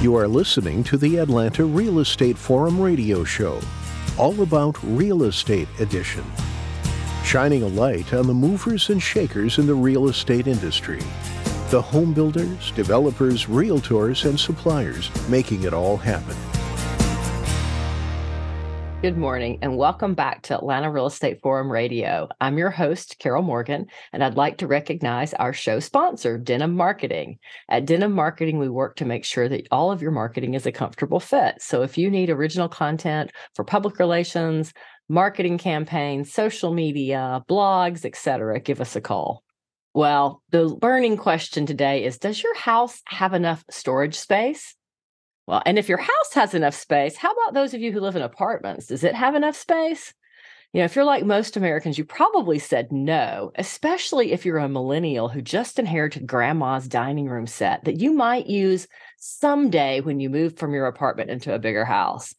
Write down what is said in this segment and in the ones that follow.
You are listening to the Atlanta Real Estate Forum radio show, all about real estate edition, shining a light on the movers and shakers in the real estate industry, the home builders, developers, realtors, and suppliers making it all happen. Good morning and welcome back to Atlanta Real Estate Forum Radio. I'm your host, Carol Morgan, and I'd like to recognize our show sponsor, Denim Marketing. At Denim Marketing, we work to make sure that all of your marketing is a comfortable fit. So if you need original content for public relations, marketing campaigns, social media, blogs, etc., give us a call. Well, the burning question today is Does your house have enough storage space? Well, and if your house has enough space, how about those of you who live in apartments? Does it have enough space? You know, if you're like most Americans, you probably said no, especially if you're a millennial who just inherited grandma's dining room set that you might use someday when you move from your apartment into a bigger house.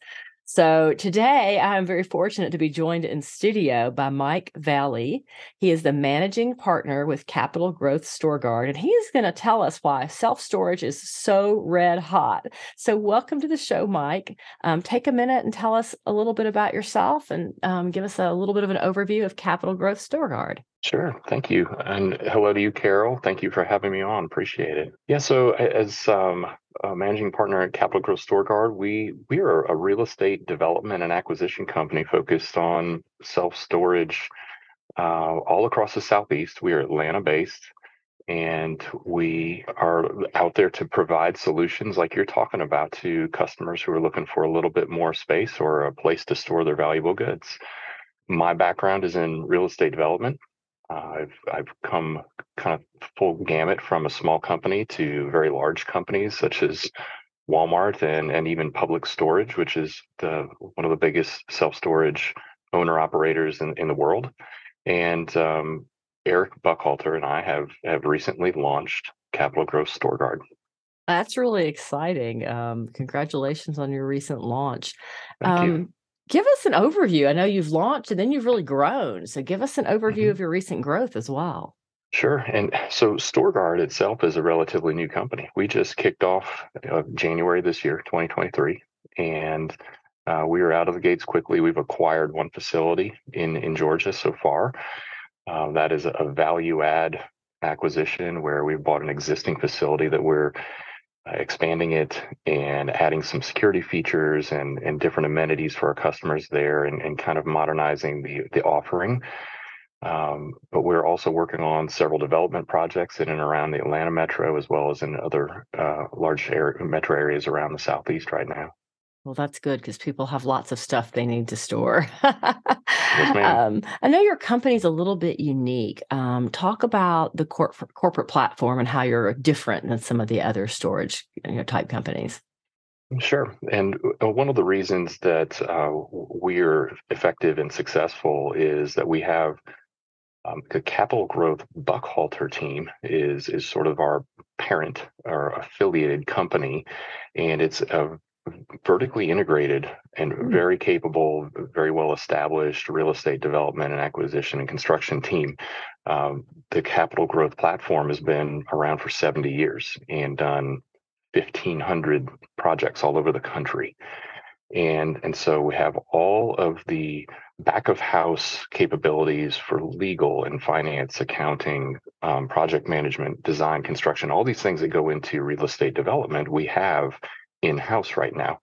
So today I am very fortunate to be joined in studio by Mike Vahle. He is the managing partner with Capital Growth StoreGuard, and he is going to tell us why self storage is so red hot. So welcome to the show, Mike. Um, take a minute and tell us a little bit about yourself and um, give us a little bit of an overview of Capital Growth StoreGuard. Sure. Thank you. And hello to you, Carol. Thank you for having me on. Appreciate it. Yeah. So, as um, a managing partner at Capital Growth StoreGuard, we we are a real estate development and acquisition company focused on self storage uh, all across the Southeast. We are Atlanta based, and we are out there to provide solutions like you're talking about to customers who are looking for a little bit more space or a place to store their valuable goods. My background is in real estate development. Uh, I've I've come kind of full gamut from a small company to very large companies such as Walmart and and even Public Storage, which is the one of the biggest self storage owner operators in, in the world. And um, Eric Buchalter and I have have recently launched Capital Growth StoreGuard. That's really exciting. Um, congratulations on your recent launch. Thank um, you. Give us an overview. I know you've launched and then you've really grown. So give us an overview Mm-hmm. of your recent growth as well. Sure. And so StoreGuard itself is a relatively new company. We just kicked off uh, January this year, 2023, and uh, we are out of the gates quickly. We've acquired one facility in in Georgia so far. Uh, that is a value add acquisition where we've bought an existing facility that we're expanding it and adding some security features and, and different amenities for our customers there and, and kind of modernizing the, the offering. Um, but we're also working on several development projects in and around the Atlanta metro, as well as in other uh, large area, metro areas around the southeast right now. Well, that's good because people have lots of stuff they need to store. ma'am. um, I know your company's a little bit unique. Um, talk about the corp- corporate platform and how you're different than some of the other storage you know, type companies. Sure. And uh, one of the reasons that uh, we're effective and successful is that we have um, the Capital Growth Buchalter team is is sort of our parent or affiliated company, and it's a vertically integrated and Mm. very capable, very well established real estate development and acquisition and construction team. Um, the Capital Growth platform has been around for 70 years and done 1,500 projects all over the country. And, and so we have all of the back of house capabilities for legal and finance, accounting, um, project management, design, construction, all these things that go into real estate development, we have in house right now.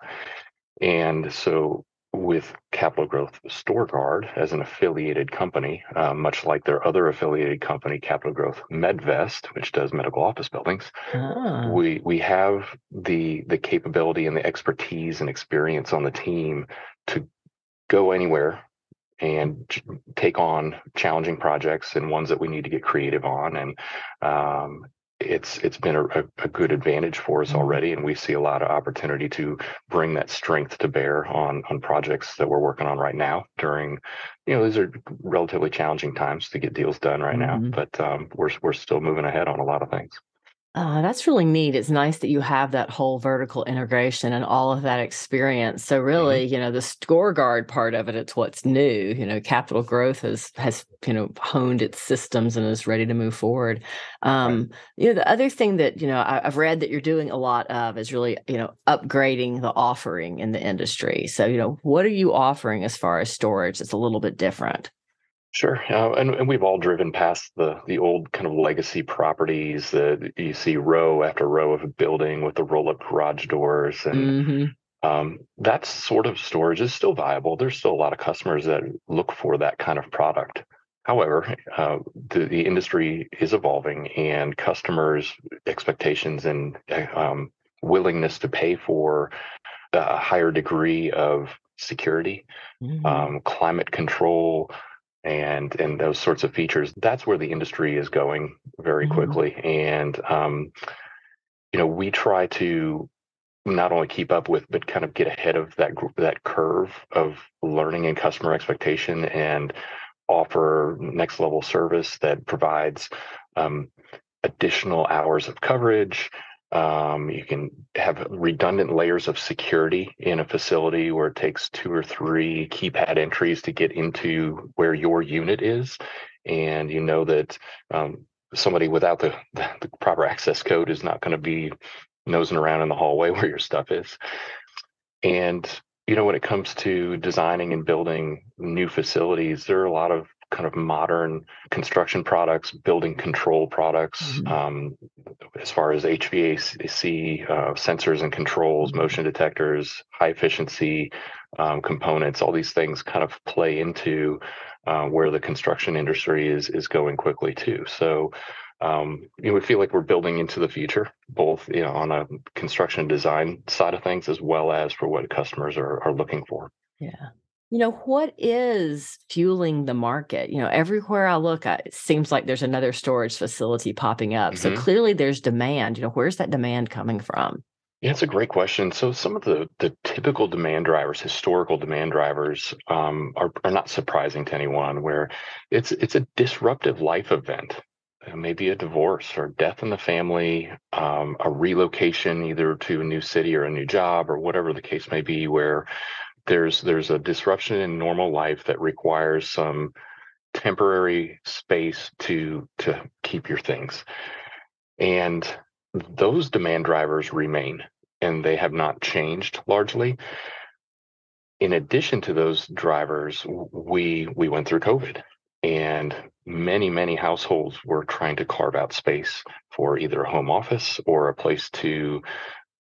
And so with Capital Growth StoreGuard as an affiliated company, uh, much like their other affiliated company, Capital Growth MedVest, which does medical office buildings, Ah, we we have the the capability and the expertise and experience on the team to go anywhere and take on challenging projects and ones that we need to get creative on and um, it's it's been a, a, good advantage for us Mhm. already and we see a lot of opportunity to bring that strength to bear on on projects that we're working on right now during you know these are relatively challenging times to get deals done right Mhm. now but um, we're we're still moving ahead on a lot of things Uh, that's really neat. It's nice that you have that whole vertical integration and all of that experience. So really, mm-hmm. you know, the StoreGuard part of it, it's what's new. You know, Capital Growth has has you know honed its systems and is ready to move forward. Um, right. You know, the other thing that you know I, I've read that you're doing a lot of is really you know upgrading the offering in the industry. So you know, what are you offering as far as storage? It's a little bit different. Sure, uh, and, and we've all driven past the the old kind of legacy properties that you see row after row of a building with the roll up garage doors, and mm-hmm. um, that sort of storage is still viable. There's still a lot of customers that look for that kind of product. However, uh, the, the industry is evolving, and customers' expectations and uh, um, willingness to pay for a higher degree of security, mm-hmm. um, climate control, and and those sorts of features that's where the industry is going very mm-hmm. quickly and um, you know we try to not only keep up with but kind of get ahead of that that curve of learning and customer expectation and offer next level service that provides um, additional hours of coverage um, you can have redundant layers of security in a facility where it takes two or three keypad entries to get into where your unit is. And you know that um, somebody without the, the proper access code is not going to be nosing around in the hallway where your stuff is. And you know, when it comes to designing and building new facilities, there are a lot of kind of modern construction products, building control products, mm-hmm. um, as far as HVAC uh, sensors and controls, mm-hmm. motion detectors, high efficiency um, components. All these things kind of play into uh, where the construction industry is is going quickly too. So. Um, you know, we feel like we're building into the future, both you know, on a construction design side of things, as well as for what customers are, are looking for. Yeah. You know, what is fueling the market? You know, everywhere I look, it seems like there's another storage facility popping up. Mm-hmm. So clearly there's demand. You know, where's that demand coming from? Yeah, it's a great question. So some of the the typical demand drivers, historical demand drivers, um, are are not surprising to anyone. Where it's it's a disruptive life event, uh, maybe a divorce or death in the family, um, a relocation either to a new city or a new job or whatever the case may be, where there's there's a disruption in normal life that requires some temporary space to to keep your things. And those demand drivers remain and they have not changed largely. In addition to those drivers we we went through covid and many many households were trying to carve out space for either a home office or a place to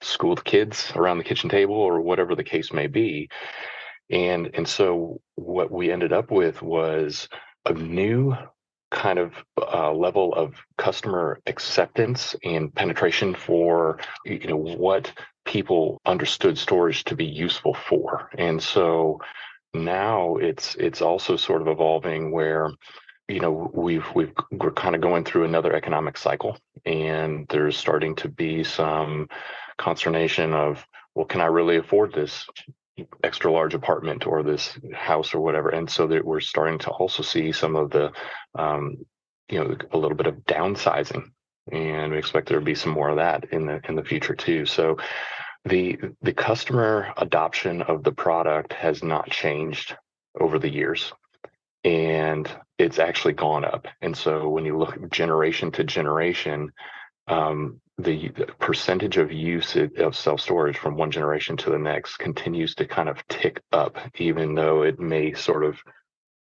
school the kids around the kitchen table or whatever the case may be. And and so what we ended up with was a new kind of uh, level of customer acceptance and penetration for you know what people understood storage to be useful for. And so now it's it's also sort of evolving where you know we've we've we're kind of going through another economic cycle and there's starting to be some consternation of well can i really afford this extra large apartment or this house or whatever? And so that we're starting to also see some of the um, you know a little bit of downsizing and we expect there to be some more of that in the in the future too. So the the customer adoption of the product has not changed over the years and it's actually gone up. And so when you look generation to generation um, the, the, percentage of use of self storage from one generation to the next continues to kind of tick up, even though it may sort of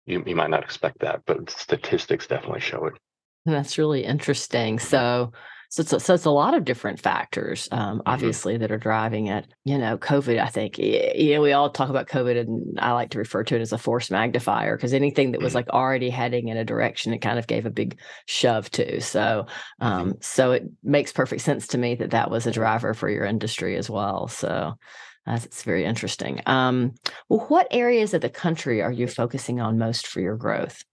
you, you might not expect that, but statistics definitely show it. That's really interesting. So so it's, a, so it's a lot of different factors, um, mm-hmm. obviously, mm-hmm. that are driving it. You know, COVID, I think, you know, we all talk about COVID and I like to refer to it as a force magnifier because anything that was mm-hmm. like already heading in a direction, it kind of gave a big shove to. So, mm-hmm. um, mm-hmm. so it makes perfect sense to me that that was a driver for your industry as well. So, that's very interesting. Um, well, what areas of the country are you focusing on most for your growth?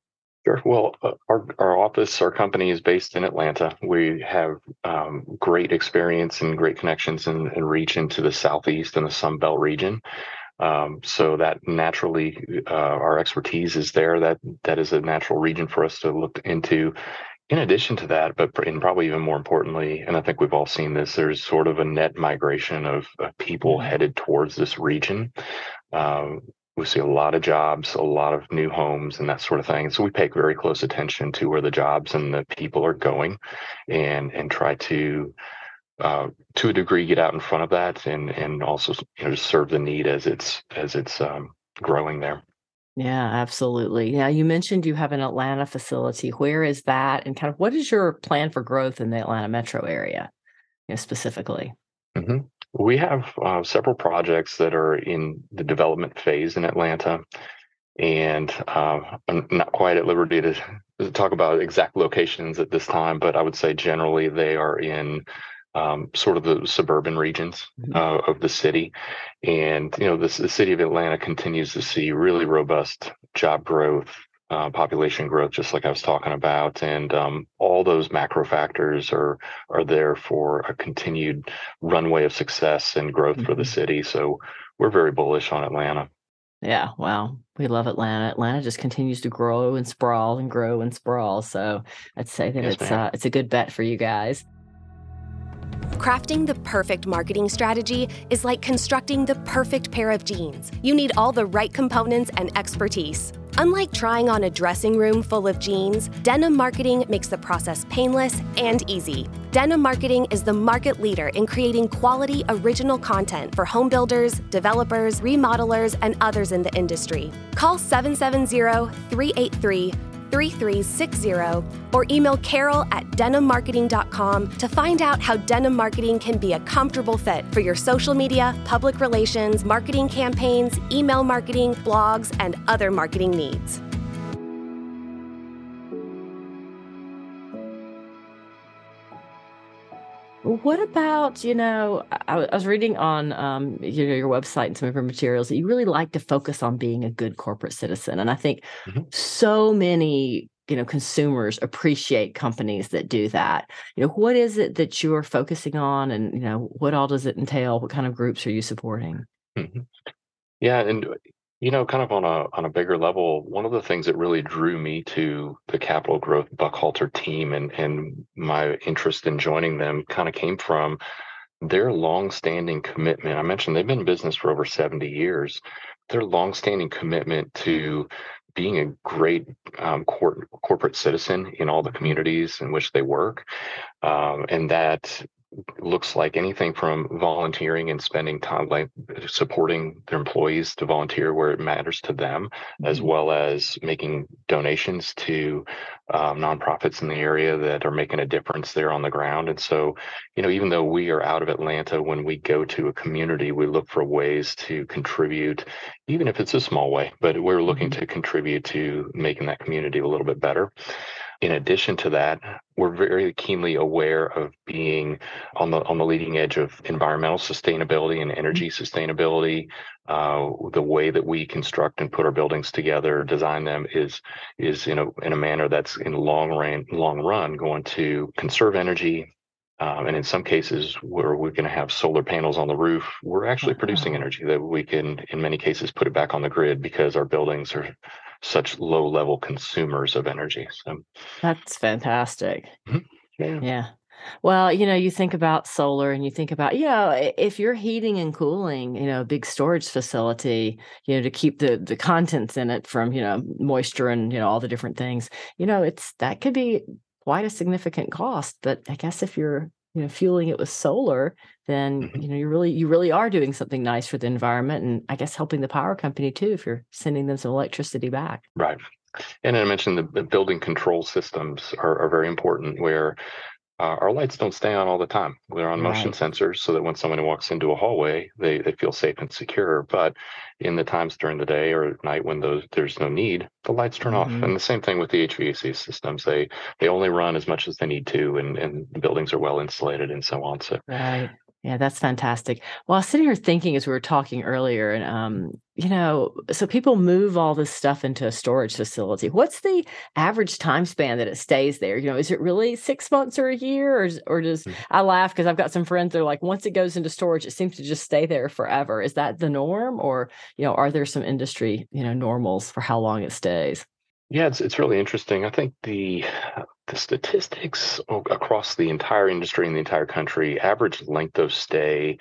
Sure. Well, uh, our, our office, our company is based in Atlanta. We have um, great experience and great connections and, and, reach into the Southeast and the Sun Belt region. Um, so that naturally, uh, our expertise is there. That that is a natural region for us to look into. in addition to that, but and probably even more importantly, and I think we've all seen this, there's sort of a net migration of, of people mm-hmm. headed towards this region. Um, we see a lot of jobs, a lot of new homes, and that sort of thing. So we pay very close attention to where the jobs and the people are going, and and try to, uh, to a degree, get out in front of that, and and also you know serve the need as it's as it's um, growing there. Yeah, absolutely. Now, you mentioned you have an Atlanta facility. Where is that? And kind of what is your plan for growth in the Atlanta metro area, you know, specifically? Mm-hmm. We have uh, several projects that are in the development phase in Atlanta. And uh, I'm not quite at liberty to, to talk about exact locations at this time, but I would say generally they are in um, sort of the suburban regions mm-hmm. uh, of the city. And, you know, the city of Atlanta continues to see really robust job growth, uh, population growth, just like I was talking about. And um, all those macro factors are, are there for a continued runway of success and growth mm-hmm. for the mm-hmm. city. So we're very bullish on Atlanta. Yeah, wow. We love Atlanta. Atlanta just continues to grow and sprawl and grow and sprawl. So I'd say that yes, it's uh, it's a good bet for you guys. Crafting the perfect marketing strategy is like constructing the perfect pair of jeans. You need all the right components and expertise. Unlike trying on a dressing room full of jeans, denim marketing makes the process painless and easy. Denim Marketing is the market leader in creating quality original content for home builders, developers, remodelers, and others in the industry. Call 770 383 3360 or email carol at denimmarketing.com to find out how denim marketing can be a comfortable fit for your social media, public relations, marketing campaigns, email marketing, blogs, and other marketing needs. What about you know? I, I was reading on um, you know your website and some of your materials that you really like to focus on being a good corporate citizen, and I think mm-hmm. so many you know consumers appreciate companies that do that. You know, what is it that you are focusing on, and you know, what all does it entail? What kind of groups are you supporting? Mm-hmm. Yeah, and you know, kind of on a on a bigger level, one of the things that really drew me to the Capital Growth Buchalter team and and my interest in joining them kind of came from their long-standing commitment. I mentioned they've been in business for over 70 years. Their long-standing commitment to being a great um, cor- corporate citizen in all the communities in which they work, um, and that looks like anything from volunteering and spending time like supporting their employees to volunteer where it matters to them mm-hmm. as well as making donations to um, nonprofits in the area that are making a difference there on the ground and so you know even though we are out of atlanta when we go to a community we look for ways to contribute even if it's a small way but we're looking mm-hmm. to contribute to making that community a little bit better in addition to that, we're very keenly aware of being on the on the leading edge of environmental sustainability and mm-hmm. energy sustainability. Uh, the way that we construct and put our buildings together, design them, is is in a in a manner that's in long run long run going to conserve energy. Um, and in some cases where we're going to have solar panels on the roof, we're actually producing energy that we can, in many cases, put it back on the grid because our buildings are such low level consumers of energy. So that's fantastic. Mm-hmm. Yeah. yeah. Well, you know, you think about solar and you think about, you know, if you're heating and cooling, you know, a big storage facility, you know, to keep the the contents in it from, you know, moisture and, you know, all the different things, you know, it's that could be quite a significant cost. But I guess if you're you know fueling it with solar then mm-hmm. you know you really you really are doing something nice for the environment and i guess helping the power company too if you're sending them some electricity back right and i mentioned the building control systems are, are very important where uh, our lights don't stay on all the time. They're on right. motion sensors so that when someone walks into a hallway, they, they feel safe and secure. But in the times during the day or at night when those there's no need, the lights turn mm-hmm. off. And the same thing with the HVAC systems. They they only run as much as they need to and, and the buildings are well insulated and so on. So right. Yeah, that's fantastic. Well, I was sitting here thinking as we were talking earlier, and um, you know, so people move all this stuff into a storage facility. What's the average time span that it stays there? You know, is it really six months or a year, or or does mm-hmm. I laugh because I've got some friends that are like, once it goes into storage, it seems to just stay there forever. Is that the norm, or you know, are there some industry you know normals for how long it stays? Yeah, it's it's really interesting. I think the the statistics across the entire industry in the entire country, average length of stay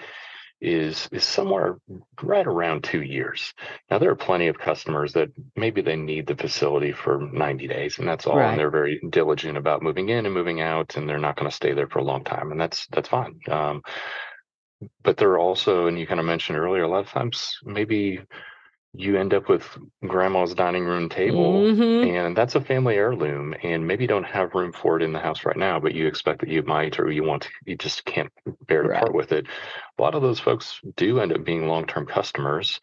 is is somewhere right around two years. Now there are plenty of customers that maybe they need the facility for 90 days and that's all. Right. And they're very diligent about moving in and moving out and they're not going to stay there for a long time. And that's that's fine. Um, but there are also, and you kind of mentioned earlier, a lot of times maybe you end up with grandma's dining room table mm-hmm. and that's a family heirloom and maybe you don't have room for it in the house right now but you expect that you might or you want to you just can't bear to right. part with it a lot of those folks do end up being long-term customers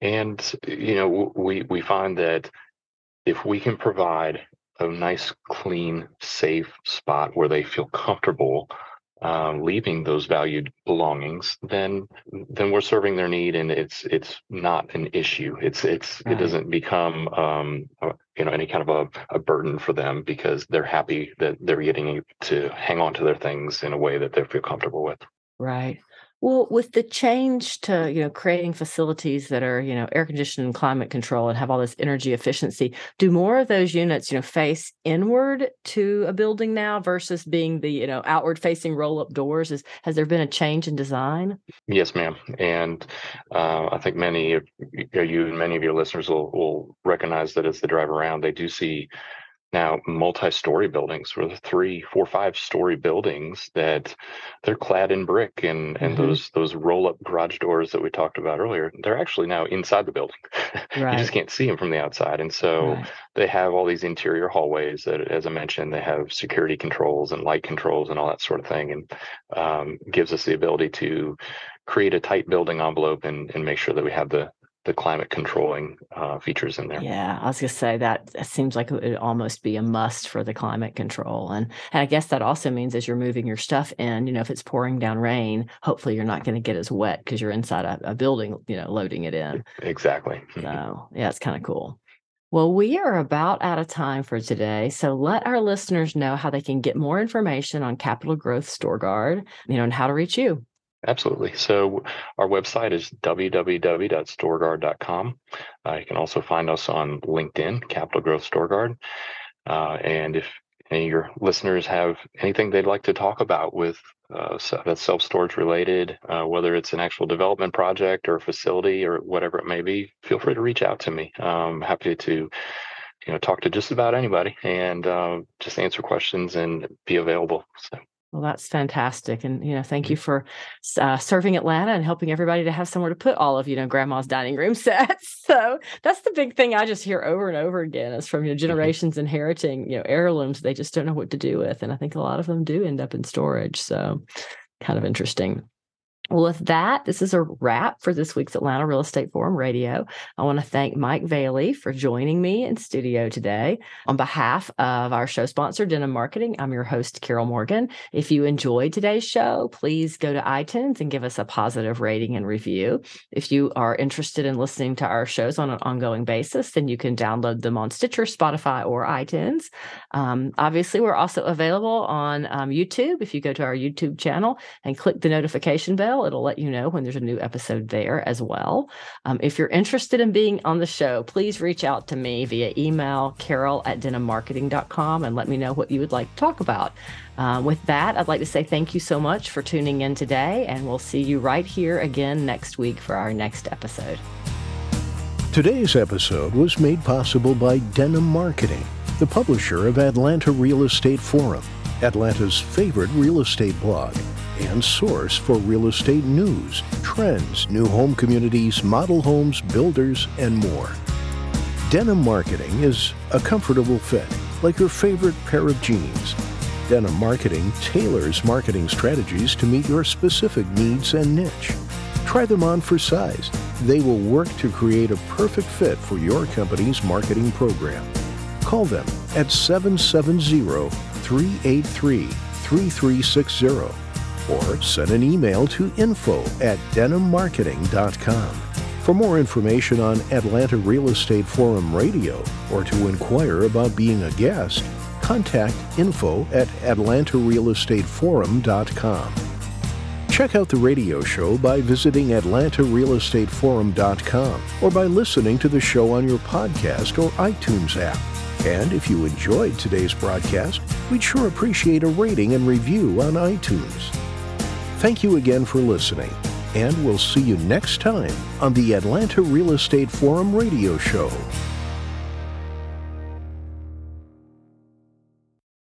and you know we we find that if we can provide a nice clean safe spot where they feel comfortable um, leaving those valued belongings, then then we're serving their need, and it's it's not an issue. It's it's right. it doesn't become um, you know any kind of a, a burden for them because they're happy that they're getting to hang on to their things in a way that they feel comfortable with. Right. Well, with the change to, you know, creating facilities that are, you know, air conditioned and climate control and have all this energy efficiency, do more of those units, you know, face inward to a building now versus being the, you know, outward facing roll up doors? Is has there been a change in design? Yes, ma'am. And uh, I think many of you and many of your listeners will will recognize that as they drive around, they do see now multi-story buildings with three four five story buildings that they're clad in brick and and mm-hmm. those those roll up garage doors that we talked about earlier they're actually now inside the building right. you just can't see them from the outside and so right. they have all these interior hallways that as i mentioned they have security controls and light controls and all that sort of thing and um, gives us the ability to create a tight building envelope and, and make sure that we have the the climate controlling uh, features in there. Yeah, I was gonna say that, that seems like it would almost be a must for the climate control, and and I guess that also means as you're moving your stuff in, you know, if it's pouring down rain, hopefully you're not going to get as wet because you're inside a, a, building, you know, loading it in. Exactly. Mm-hmm. So yeah, it's kind of cool. Well, we are about out of time for today. So let our listeners know how they can get more information on Capital Growth StoreGuard, you know, and how to reach you. Absolutely. So our website is www.storeguard.com. Uh, you can also find us on LinkedIn, Capital Growth StoreGuard. Uh, and if any of your listeners have anything they'd like to talk about with uh, that's self-storage related, uh, whether it's an actual development project or a facility or whatever it may be, feel free to reach out to me. I'm happy to you know talk to just about anybody and uh, just answer questions and be available. So. Well, that's fantastic, and you know, thank you for uh, serving Atlanta and helping everybody to have somewhere to put all of you know grandma's dining room sets. So that's the big thing I just hear over and over again is from you know mm-hmm. generations inheriting you know heirlooms they just don't know what to do with, and I think a lot of them do end up in storage. So kind of interesting. Well, with that, this is a wrap for this week's Atlanta Real Estate Forum Radio. I want to thank Mike Vahle for joining me in studio today. On behalf of our show sponsor, Denim Marketing, I'm your host, Carol Morgan. If you enjoyed today's show, please go to iTunes and give us a positive rating and review. If you are interested in listening to our shows on an ongoing basis, then you can download them on Stitcher, Spotify, or iTunes. Um, obviously, we're also available on um, YouTube. If you go to our YouTube channel and click the notification bell, It'll let you know when there's a new episode there as well. Um, if you're interested in being on the show, please reach out to me via email, carol at denimmarketing.com, and let me know what you would like to talk about. Um, with that, I'd like to say thank you so much for tuning in today, and we'll see you right here again next week for our next episode. Today's episode was made possible by Denim Marketing, the publisher of Atlanta Real Estate Forum, Atlanta's favorite real estate blog and source for real estate news, trends, new home communities, model homes, builders, and more. Denim Marketing is a comfortable fit, like your favorite pair of jeans. Denim Marketing tailors marketing strategies to meet your specific needs and niche. Try them on for size. They will work to create a perfect fit for your company's marketing program. Call them at 770 383 3360 or send an email to info at denimmarketing.com. For more information on Atlanta Real Estate Forum Radio or to inquire about being a guest, contact info at atlantarealestateforum.com. Check out the radio show by visiting atlantarealestateforum.com or by listening to the show on your podcast or iTunes app. And if you enjoyed today's broadcast, we'd sure appreciate a rating and review on iTunes. Thank you again for listening, and we'll see you next time on the Atlanta Real Estate Forum radio show.